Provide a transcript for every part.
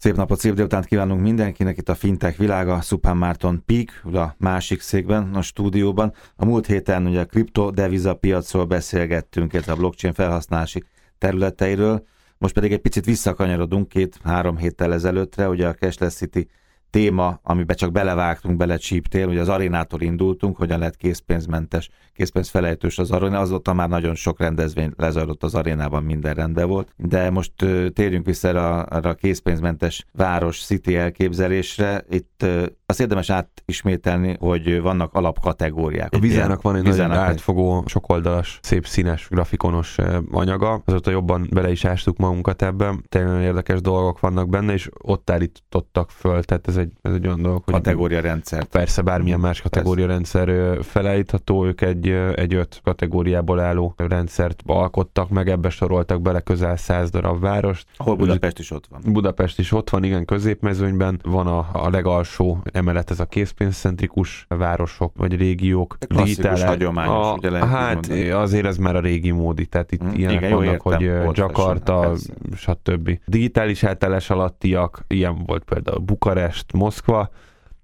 Szép napot, szép délutánt kívánunk mindenkinek itt a Fintech világa, Szupán Márton Pík, a másik székben, a stúdióban. A múlt héten ugye a kriptodeviza piacról beszélgettünk, illetve a blockchain felhasználási területeiről. Most pedig egy picit visszakanyarodunk két-három héttel ezelőttre, ugye a Cashless City téma, amiben csak belevágtunk, belecsíptél, hogy az arénától indultunk, hogyan lehet készpénzmentes, készpénzfelejtős az aréna, azóta már nagyon sok rendezvény lezajlott az arénában, minden rendben volt, de most térjünk vissza arra a készpénzmentes város city elképzelésre. Itt azt érdemes átismételni, hogy vannak alapkategóriák. A vizának van egy nagyon átfogó, sokoldalas, szép színes, grafikonos anyaga. Azóta jobban bele is ástuk magunkat ebben. Tényleg érdekes dolgok vannak benne, és ott állítottak föl. Tehát ez egy, ez egy olyan dolog, hogy... Kategória rendszer. Persze, bármilyen más kategória rendszer felállítható. Ők egy, egy öt kategóriából álló rendszert alkottak, meg ebbe soroltak bele közel száz darab várost. Ahol Budapest is ott van. Budapest is ott van, igen, középmezőnyben. Van a, a legalsó emellett ez a készpénzcentrikus városok vagy régiók. Digitális hagyományos, a, ugye lehet Hát mondani. azért ez már a régi módi, tehát itt hmm, ilyenek igen, vannak, hogy Jakarta, stb. Digitális átállás alattiak, ilyen volt például Bukarest, Moskva.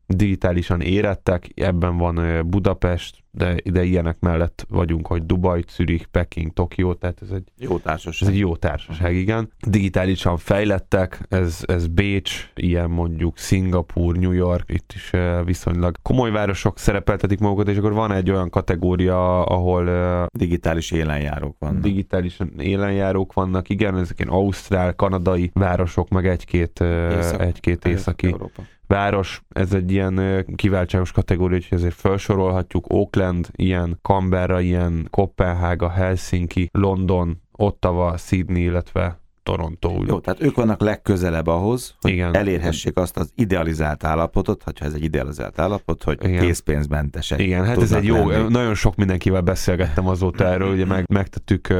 Digitálisan érettek, ebben van Budapest, de, de ilyenek mellett vagyunk, hogy Dubaj, Zürich, Peking, Tokió, tehát ez egy jó társaság. Ez egy jó társaság, igen. Digitálisan fejlettek, ez, ez Bécs, ilyen mondjuk Szingapur, New York, itt is viszonylag komoly városok szerepeltetik magukat, és akkor van egy olyan kategória, ahol digitális élenjárók vannak. Digitális élenjárók vannak, igen, ezek ilyen ausztrál, kanadai városok, meg egy-két Észak, egy-két északi. Európa város, ez egy ilyen kiváltságos kategória, hogy ezért felsorolhatjuk, Auckland, ilyen Canberra, ilyen Kopenhága, Helsinki, London, Ottawa, Sydney, illetve Toronto. Jó, tehát ők vannak legközelebb ahhoz, hogy Igen. elérhessék azt az idealizált állapotot, ha ez egy idealizált állapot, hogy Igen. készpénzmentesek. Igen, hát ez egy jó, lenni. nagyon sok mindenkivel beszélgettem azóta erről, ugye meg, megtettük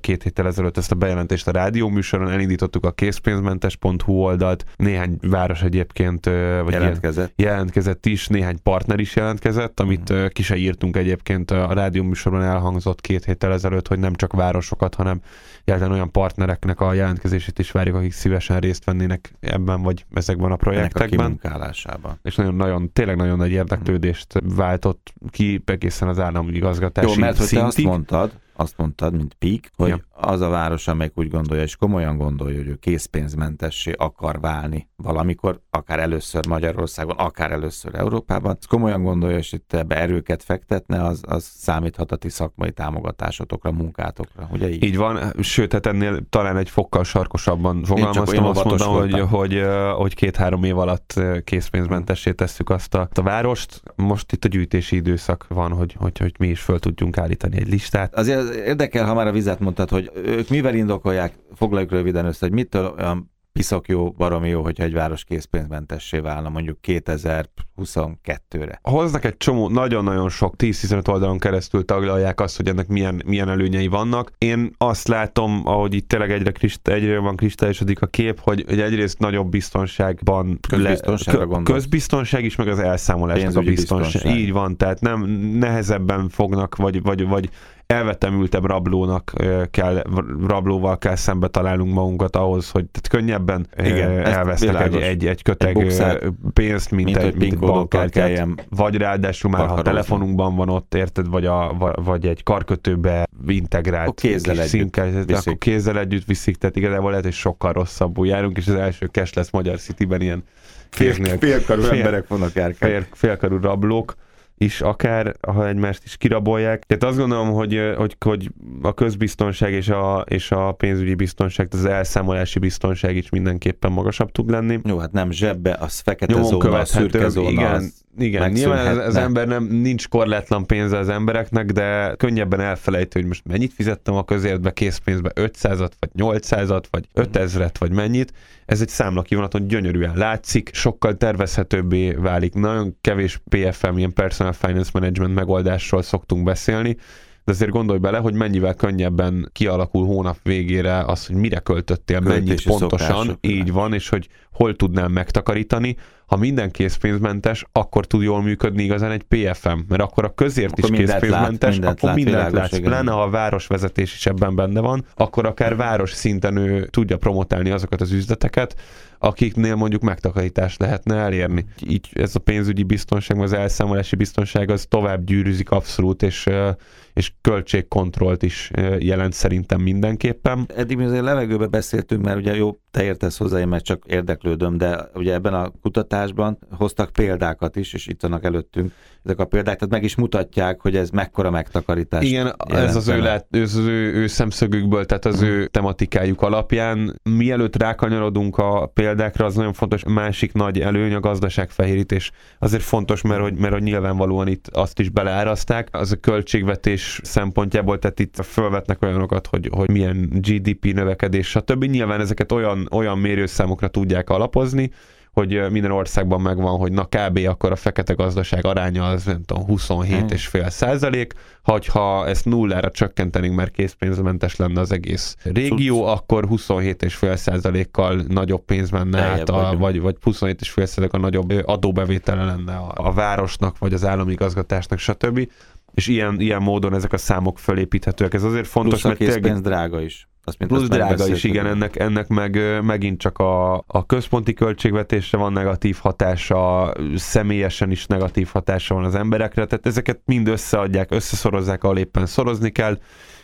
két héttel ezelőtt ezt a bejelentést a rádió műsoron, elindítottuk a készpénzmentes.hu oldalt, néhány város egyébként vagy jelentkezett. Ilyen, jelentkezett is, néhány partner is jelentkezett, amit uh, ki se írtunk egyébként a rádió műsoron elhangzott két héttel ezelőtt, hogy nem csak városokat, hanem jelentően olyan partnereknek a jelentkezését is várjuk, akik szívesen részt vennének ebben vagy ezekben a projektekben. a És nagyon-nagyon, tényleg nagyon nagy érdeklődést váltott ki egészen az állami igazgatási Jó, mert hogy te azt mondtad, azt mondtad, mint Pík, hogy ja. az a város, amelyik úgy gondolja, és komolyan gondolja, hogy ő készpénzmentessé akar válni valamikor, akár először Magyarországon, akár először Európában, komolyan gondolja, és itt ebbe erőket fektetne, az, az számíthat a ti szakmai támogatásotokra, munkátokra, ugye így? Így van, sőt, hát ennél talán egy fokkal sarkosabban fogalmaztam, azt mondom, hogy, hogy, hogy két-három év alatt készpénzmentessé tesszük azt a, a várost. Most itt a gyűjtési időszak van, hogy, hogy, hogy mi is föl tudjunk állítani egy listát. Azért érdekel, ha már a vizet mondtad, hogy ők mivel indokolják, foglaljuk röviden össze, hogy mitől olyan piszok jó, baromi jó, hogyha egy város készpénzmentessé válna mondjuk 2022-re. Hoznak egy csomó, nagyon-nagyon sok 10-15 oldalon keresztül taglalják azt, hogy ennek milyen, milyen előnyei vannak. Én azt látom, ahogy itt tényleg egyre, kristály, egyre van kristályosodik a kép, hogy, hogy egyrészt nagyobb biztonságban közbiztonság, le, közbiztonság is, meg az elszámolásnak a biztonság. biztonság. Így van, tehát nem nehezebben fognak, vagy, vagy, vagy elvetemültebb rablónak kell, rablóval kell szembe találnunk magunkat ahhoz, hogy tehát könnyebben Igen, egy, egy, egy köteg egy pénzt, mint, mint egy, mint bankkártyát, vagy ráadásul már ha telefonunkban van ott, érted, vagy, a, vagy egy karkötőbe integrált kézzel együtt akkor kézzel együtt viszik, tehát igazából lehet, hogy sokkal rosszabbul járunk, és az első cash lesz Magyar City-ben ilyen fél, félkarú fél, emberek vannak fél, félkarú rablók, is akár, ha egymást is kirabolják. Tehát azt gondolom, hogy, hogy, hogy a közbiztonság és a, és a pénzügyi biztonság, az elszámolási biztonság is mindenképpen magasabb tud lenni. Jó, hát nem zsebbe, az fekete Nyomon zóna, a szürke zóna, igen, az igen, nyilván az, az ember nem, nincs korlátlan pénze az embereknek, de könnyebben elfelejtő, hogy most mennyit fizettem a közértbe, készpénzbe, 500-at, vagy 800-at, vagy 5000-et, vagy mennyit. Ez egy számlakivonaton gyönyörűen látszik, sokkal tervezhetőbbé válik. Nagyon kevés PFM, ilyen Personal Finance Management megoldásról szoktunk beszélni, de azért gondolj bele, hogy mennyivel könnyebben kialakul hónap végére az, hogy mire költöttél, mennyit pontosan, így van, és hogy hol tudnál megtakarítani, ha minden készpénzmentes, akkor tud jól működni igazán egy PFM, mert akkor a közért akkor is készpénzmentes, lát, akkor mindent lát, látsz. Pláne ha a városvezetés is ebben benne van, akkor akár város szinten ő tudja promotálni azokat az üzleteket, akiknél mondjuk megtakarítást lehetne elérni. Így ez a pénzügyi biztonság, az elszámolási biztonság az tovább gyűrűzik abszolút, és, és költségkontrollt is jelent szerintem mindenképpen. Eddig mi azért levegőbe beszéltünk, mert ugye jó, te értesz hozzá, én meg csak érdeklődöm, de ugye ebben a kutatásban hoztak példákat is, és itt vannak előttünk ezek a példák, tehát meg is mutatják, hogy ez mekkora megtakarítás. Igen, ez az ő, lát, ez az ő, ő szemszögükből, tehát az ő tematikájuk alapján. Mielőtt rákanyarodunk a példákra, az nagyon fontos, másik nagy előny a gazdaságfehérítés. Azért fontos, mert hogy, mert hogy nyilvánvalóan itt azt is beleáraszták. Az a költségvetés szempontjából, tehát itt felvetnek olyanokat, hogy, hogy milyen GDP növekedés, stb. Nyilván ezeket olyan, olyan mérőszámokra tudják alapozni, hogy minden országban megvan, hogy na kb. akkor a fekete gazdaság aránya az nem tudom, 27,5 hmm. százalék, ha ezt nullára csökkentenénk, mert készpénzmentes lenne az egész régió, Cucc. akkor 27,5 százalékkal nagyobb pénz menne át, a, vagy, vagy 27,5 százalékkal nagyobb adóbevétele lenne a, a városnak, vagy az állami igazgatásnak, stb. És ilyen, ilyen módon ezek a számok fölépíthetőek. Ez azért fontos, Plusz mert a tényleg... drága is. Azt, mint Plusz drága is, igen, ennek, ennek meg megint csak a, a központi költségvetésre van negatív hatása, személyesen is negatív hatása van az emberekre, tehát ezeket mind összeadják, összeszorozzák, ahol éppen szorozni kell,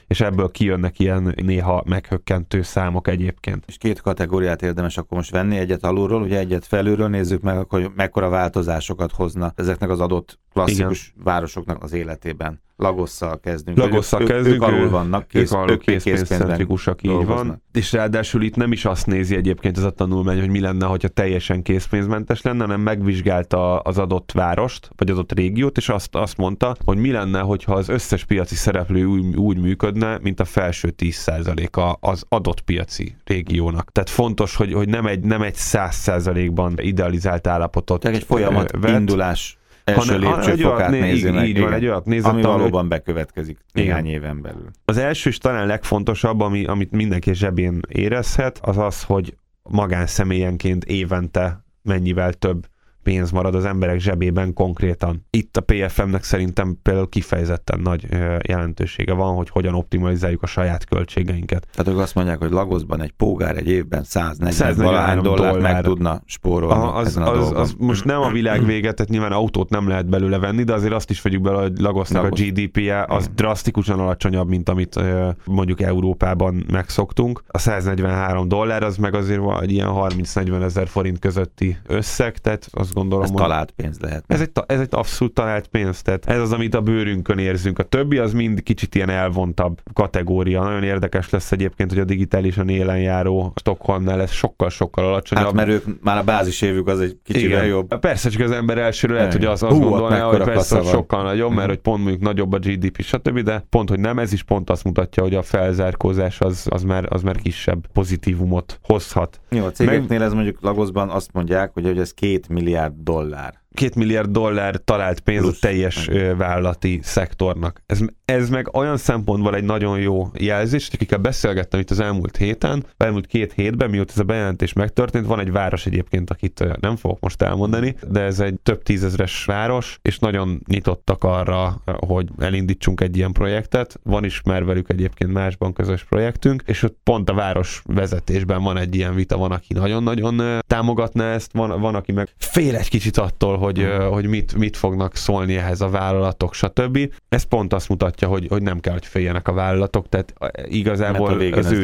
és ebből kijönnek ilyen néha meghökkentő számok egyébként. És két kategóriát érdemes akkor most venni, egyet alulról, ugye egyet felülről nézzük meg, akkor mekkora változásosak hozna ezeknek az adott klasszikus Igen. városoknak az életében. Lagosszal kezdünk. Lagosszal ők, kezdünk. Ők, ők alul vannak, kész, ők, ők készpénzcentrikusak, így dolgoznak. van. És ráadásul itt nem is azt nézi egyébként ez a tanulmány, hogy mi lenne, hogyha teljesen készpénzmentes lenne, hanem megvizsgálta az adott várost, vagy adott régiót, és azt, azt mondta, hogy mi lenne, hogyha az összes piaci szereplő úgy, úgy működne, mint a felső 10%-a az adott piaci régiónak. Tehát fontos, hogy, hogy nem egy, nem egy 100%-ban idealizált állapotot. Tehát egy folyamat, vett, indulás első lépcsőfokát nézi meg. Így van, egy olyat nézett, ami valóban hogy... bekövetkezik néhány igen. éven belül. Az első és talán legfontosabb, ami, amit mindenki zsebén érezhet, az az, hogy magánszemélyenként évente mennyivel több pénz marad az emberek zsebében konkrétan. Itt a PFM-nek szerintem például kifejezetten nagy jelentősége van, hogy hogyan optimalizáljuk a saját költségeinket. Tehát ők azt mondják, hogy Lagosban egy pógár egy évben 140, 140 dollárt dollár. meg tudna spórolni. A, az, az, az, az, most nem a világ vége, tehát nyilván autót nem lehet belőle venni, de azért azt is vegyük bele, hogy Lagosnak Lagos. a GDP-je az drasztikusan alacsonyabb, mint amit mondjuk Európában megszoktunk. A 143 dollár az meg azért egy ilyen 30-40 ezer forint közötti összeg, tehát az gondolom. Ez hogy talált pénz lehet. Ez egy, ez egy abszolút talált pénz, tehát ez az, amit a bőrünkön érzünk. A többi az mind kicsit ilyen elvontabb kategória. Nagyon érdekes lesz egyébként, hogy a digitálisan élen járó Stockholmnál ez sokkal-sokkal alacsonyabb. Hát mert ők már a bázis évük az egy kicsit jobb. Persze, csak az ember elsőre lehet, hogy az azt gondolná, hogy persze sokkal nagyobb, mert hogy pont mondjuk nagyobb a GDP, stb. De pont, hogy nem, ez is pont azt mutatja, hogy a felzárkózás az, az, már, az már kisebb pozitívumot hozhat. Jó, a cégeknél Meg... ez mondjuk Lagosban azt mondják, hogy, hogy ez két milliárd dollár két milliárd dollár talált pénz Plusz. a teljes vállalati szektornak. Ez, ez meg olyan szempontból egy nagyon jó jelzés, hogy akikkel beszélgettem itt az elmúlt héten, elmúlt két hétben, mióta ez a bejelentés megtörtént, van egy város egyébként, akit nem fogok most elmondani, de ez egy több tízezres város, és nagyon nyitottak arra, hogy elindítsunk egy ilyen projektet. Van is már velük egyébként másban közös projektünk, és ott pont a város vezetésben van egy ilyen vita, van, aki nagyon-nagyon támogatná ezt, van, van aki meg fél egy kicsit attól, hogy, hmm. hogy mit, mit fognak szólni ehhez a vállalatok, stb. Ez pont azt mutatja, hogy, hogy nem kell, hogy féljenek a vállalatok, tehát igazából Mert a az ő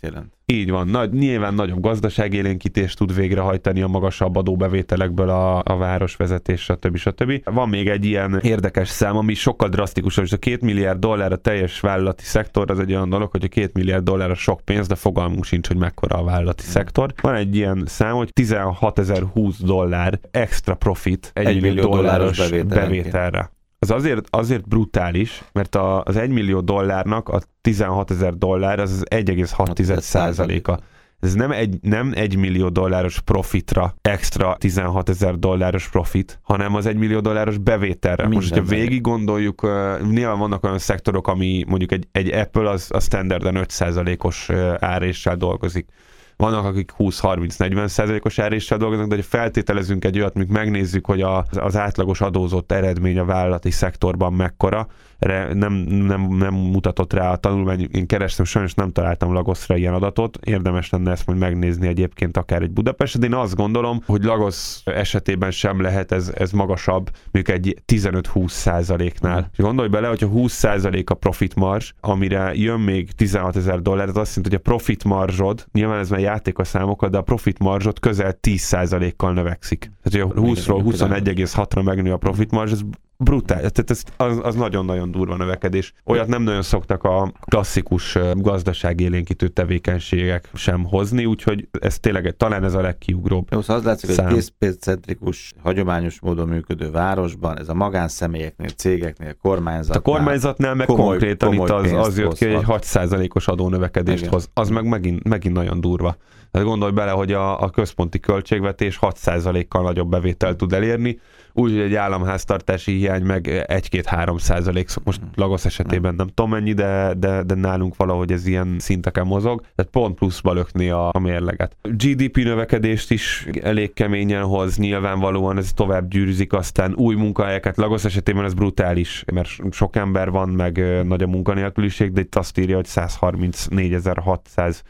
jelent. Így van, Nagy, nyilván nagyobb gazdaságélénkítést tud végrehajtani a magasabb adóbevételekből a, a városvezetés, stb. stb. Van még egy ilyen érdekes szám, ami sokkal drasztikusabb, és a két milliárd dollár a teljes vállalati szektor, az egy olyan dolog, hogy a két milliárd dollár a sok pénz, de fogalmunk sincs, hogy mekkora a vállalati szektor. Van egy ilyen szám, hogy 16.020 dollár extra profit egy, egy millió dolláros, dolláros bevételre. Az azért, azért brutális, mert a, az 1 millió dollárnak a 16 ezer dollár az, az 1,6 százaléka. Ez nem egy, nem egy millió dolláros profitra extra 16 ezer dolláros profit, hanem az egy millió dolláros bevételre. Minden Most, hogyha végig gondoljuk, nyilván vannak olyan szektorok, ami mondjuk egy, egy Apple az a standarden 5 os áréssel dolgozik vannak akik 20-30-40 százalékos eréssel dolgoznak, de ha feltételezünk egy olyat, mikor megnézzük, hogy az átlagos adózott eredmény a vállalati szektorban mekkora, nem, nem, nem mutatott rá a tanulmány, én kerestem, sajnos nem találtam Lagoszra ilyen adatot, érdemes lenne ezt majd megnézni egyébként akár egy Budapest, de én azt gondolom, hogy Lagos esetében sem lehet ez, ez magasabb, mondjuk egy 15-20 százaléknál. Mm. Gondolj bele, hogyha 20 százalék a profit marzs, amire jön még 16 ezer dollár, az azt jelenti, hogy a profit marzsod, nyilván ez már játék a számokat, de a profit marzsod közel 10 százalékkal növekszik. Tehát, hogy a 20-ról 21,6-ra megnő a profit marzs, ez brutál, tehát ez, az, az nagyon-nagyon durva növekedés. Olyat nem nagyon szoktak a klasszikus gazdaságélénkítő tevékenységek sem hozni, úgyhogy ez tényleg talán ez a legkiugróbb. Jó, szóval az látszik, szám. hogy készpénzcentrikus, hagyományos módon működő városban, ez a magánszemélyeknél, cégeknél, kormányzatnál. A kormányzatnál meg komoly, konkrétan komoly itt az, az jött ki, hogy egy 6%-os adónövekedést Igen. hoz. Az meg megint, megint nagyon durva. Tehát gondolj bele, hogy a, a központi költségvetés 6%-kal nagyobb bevételt tud elérni, úgy, hogy egy államháztartási hiány meg 1-2-3 százalék, most hmm. Lagos esetében nem tudom mennyi, de, de, de nálunk valahogy ez ilyen szinteken mozog, tehát pont pluszba lökni a, a mérleget. GDP növekedést is elég keményen hoz, nyilvánvalóan ez tovább gyűrűzik, aztán új munkahelyeket, Lagos esetében ez brutális, mert sok ember van, meg nagy a munkanélküliség, de itt azt írja, hogy 134.600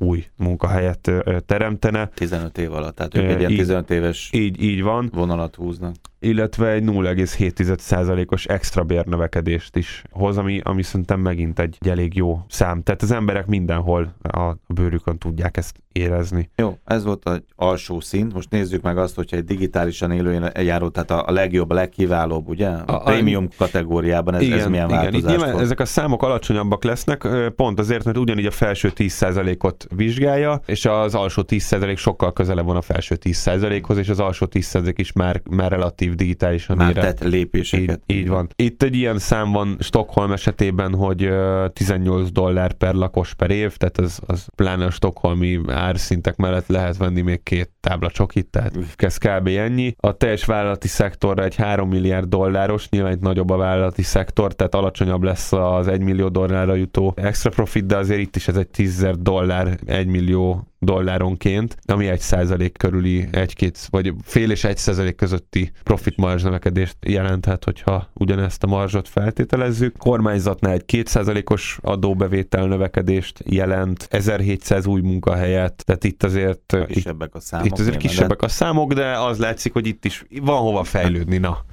új munkahelyet teremtene. 15 év alatt, tehát ők egy ilyen 15 éves így, így van. vonalat húznak illetve egy 0,7%-os extra bérnövekedést is hoz, ami, ami szerintem megint egy, egy elég jó szám. Tehát az emberek mindenhol a bőrükön tudják ezt érezni. Jó, ez volt az alsó szint. Most nézzük meg azt, hogyha egy digitálisan élő járó, tehát a, legjobb, a legkiválóbb, ugye? A, a prémium kategóriában ez, igen, ez milyen igen, változás igen, Ezek a számok alacsonyabbak lesznek, pont azért, mert ugyanígy a felső 10%-ot vizsgálja, és az alsó 10% sokkal közelebb van a felső 10%-hoz, és az alsó 10% is már, már relatív digitálisan Már ére. tett lépéseket. Így, így van. Itt egy ilyen szám van Stockholm esetében, hogy 18 dollár per lakos per év, tehát az, az pláne a stokholmi árszintek mellett lehet venni még két tábla csokit, tehát ez kb. ennyi. A teljes vállalati szektorra egy 3 milliárd dolláros, nyilván egy nagyobb a vállalati szektor, tehát alacsonyabb lesz az 1 millió dollárra jutó extra profit, de azért itt is ez egy 10 dollár, 1 millió dolláronként, ami egy százalék körüli egy-két, vagy fél és egy százalék közötti profit marzs növekedést jelenthet, hogyha ugyanezt a marzsot feltételezzük. Kormányzatnál egy kétszázalékos adóbevétel növekedést jelent, 1700 új munkahelyet, tehát itt azért kisebbek a számok. Itt azért kisebbek a számok, de az látszik, hogy itt is van hova fejlődni, na.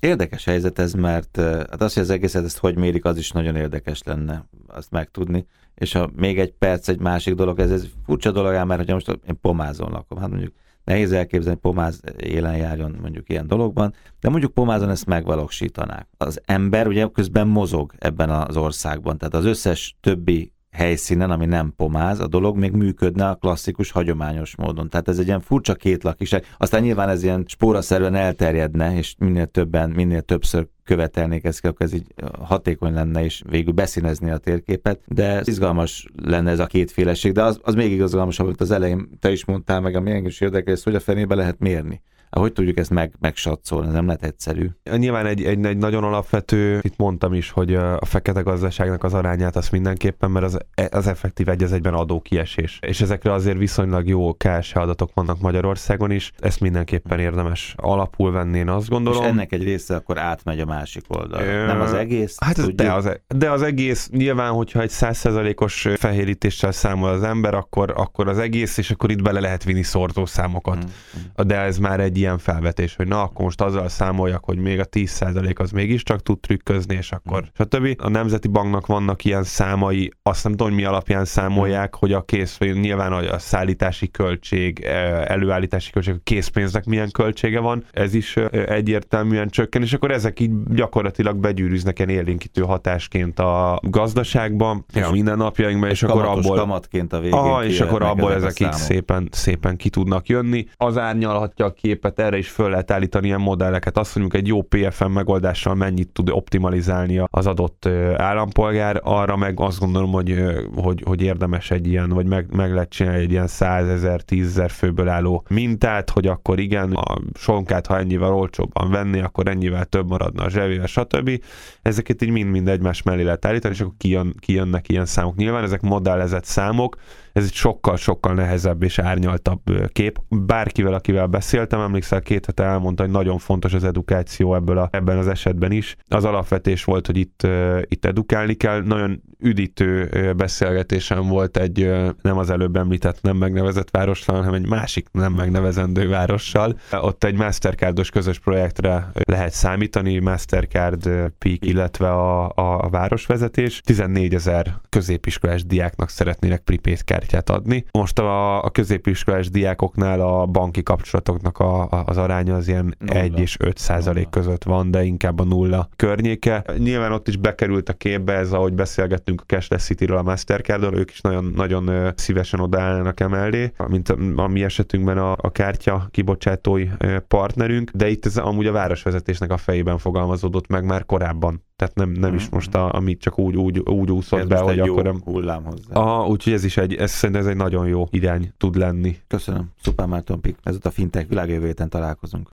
Érdekes helyzet ez, mert hát az, hogy az egészet ezt hogy mérik, az is nagyon érdekes lenne azt megtudni. És ha még egy perc, egy másik dolog, ez, ez furcsa dolog, mert hogyha most én pomázon lakom, hát mondjuk nehéz elképzelni, hogy pomáz élen járjon mondjuk ilyen dologban, de mondjuk pomázon ezt megvalósítanák. Az ember ugye közben mozog ebben az országban, tehát az összes többi helyszínen, ami nem pomáz, a dolog még működne a klasszikus, hagyományos módon. Tehát ez egy ilyen furcsa kétlakiság. Aztán nyilván ez ilyen spóraszerűen elterjedne, és minél többen, minél többször követelnék ezt, akkor ez így hatékony lenne, és végül beszínezni a térképet, de izgalmas lenne ez a kétféleség, de az, az még igazgalmasabb, amit az elején te is mondtál meg, ami engem is érdekel, hogy a fenébe lehet mérni. Hogy tudjuk ezt meg, megsatszolni? Ez nem lehet egyszerű. Nyilván egy, egy, egy nagyon alapvető, itt mondtam is, hogy a fekete gazdaságnak az arányát azt mindenképpen, mert az, az effektív egy az egyben adókiesés. És ezekre azért viszonylag jó KSH adatok vannak Magyarországon is. Ezt mindenképpen érdemes alapul venni, én azt gondolom. És ennek egy része akkor átmegy a másik oldalra. Ö... Nem az egész? Hát de az, e- de az egész, nyilván, hogyha egy százszerzalékos fehérítéssel számol az ember, akkor, akkor az egész, és akkor itt bele lehet vinni szortószámokat. Mm. De ez már egy ilyen felvetés, hogy na, akkor most azzal számoljak, hogy még a 10% az mégiscsak tud trükközni, és akkor mm. stb. A Nemzeti Banknak vannak ilyen számai, azt nem tudom, hogy mi alapján számolják, mm. hogy a kész, nyilván a szállítási költség, e, előállítási költség, a készpénznek milyen költsége van, ez is e, egyértelműen csökken, és akkor ezek így gyakorlatilag begyűrűznek ilyen élénkítő hatásként a gazdaságban, ja, minden napjainkban, és akkor abból... kamatként a végén. Aha, és akkor abból ezek így szépen, szépen ki tudnak jönni. Az árnyalhatja a képet tehát erre is föl lehet állítani ilyen modelleket. Azt mondjuk egy jó PFM megoldással mennyit tud optimalizálni az adott állampolgár, arra meg azt gondolom, hogy, hogy, hogy érdemes egy ilyen, vagy meg, meg lehet csinálni egy ilyen 100 ezer, 10 ezer főből álló mintát, hogy akkor igen, a sonkát, ha ennyivel olcsóbban venni, akkor ennyivel több maradna a zsebével, stb. Ezeket így mind-mind egymás mellé lehet állítani, és akkor kijön, kijönnek ilyen számok. Nyilván ezek modellezett számok, ez egy sokkal-sokkal nehezebb és árnyaltabb kép. Bárkivel, akivel beszéltem, emlékszel, két hete elmondta, hogy nagyon fontos az edukáció ebből a, ebben az esetben is. Az alapvetés volt, hogy itt, itt edukálni kell. Nagyon üdítő beszélgetésem volt egy nem az előbb említett nem megnevezett várossal, hanem egy másik nem megnevezendő várossal. Ott egy Mastercardos közös projektre lehet számítani, Mastercard Peak, illetve a, a városvezetés. 14 ezer középiskolás diáknak szeretnének prepaid kártyát adni. Most a, a középiskolás diákoknál a banki kapcsolatoknak a, a, az aránya az ilyen nulla. 1 és 5 százalék között van, de inkább a nulla környéke. Nyilván ott is bekerült a képbe ez, ahogy beszélgettünk a Cashless City-ről, a Mastercard-ról, ők is nagyon, nagyon szívesen odaállnak emellé, mint a, a mi esetünkben a, a kártya kibocsátói partnerünk, de itt ez amúgy a városvezetésnek a fejében fogalmazódott meg már korábban. Tehát nem, nem mm. is most, a, amit csak úgy, úgy, úgy úszott ez be, hogy akkor... Nem... hullám hozzá. Aha, úgyhogy ez is egy, ez szerintem ez egy nagyon jó irány tud lenni. Köszönöm. Szuper Márton Pik. Ez a fintech világjövő találkozunk.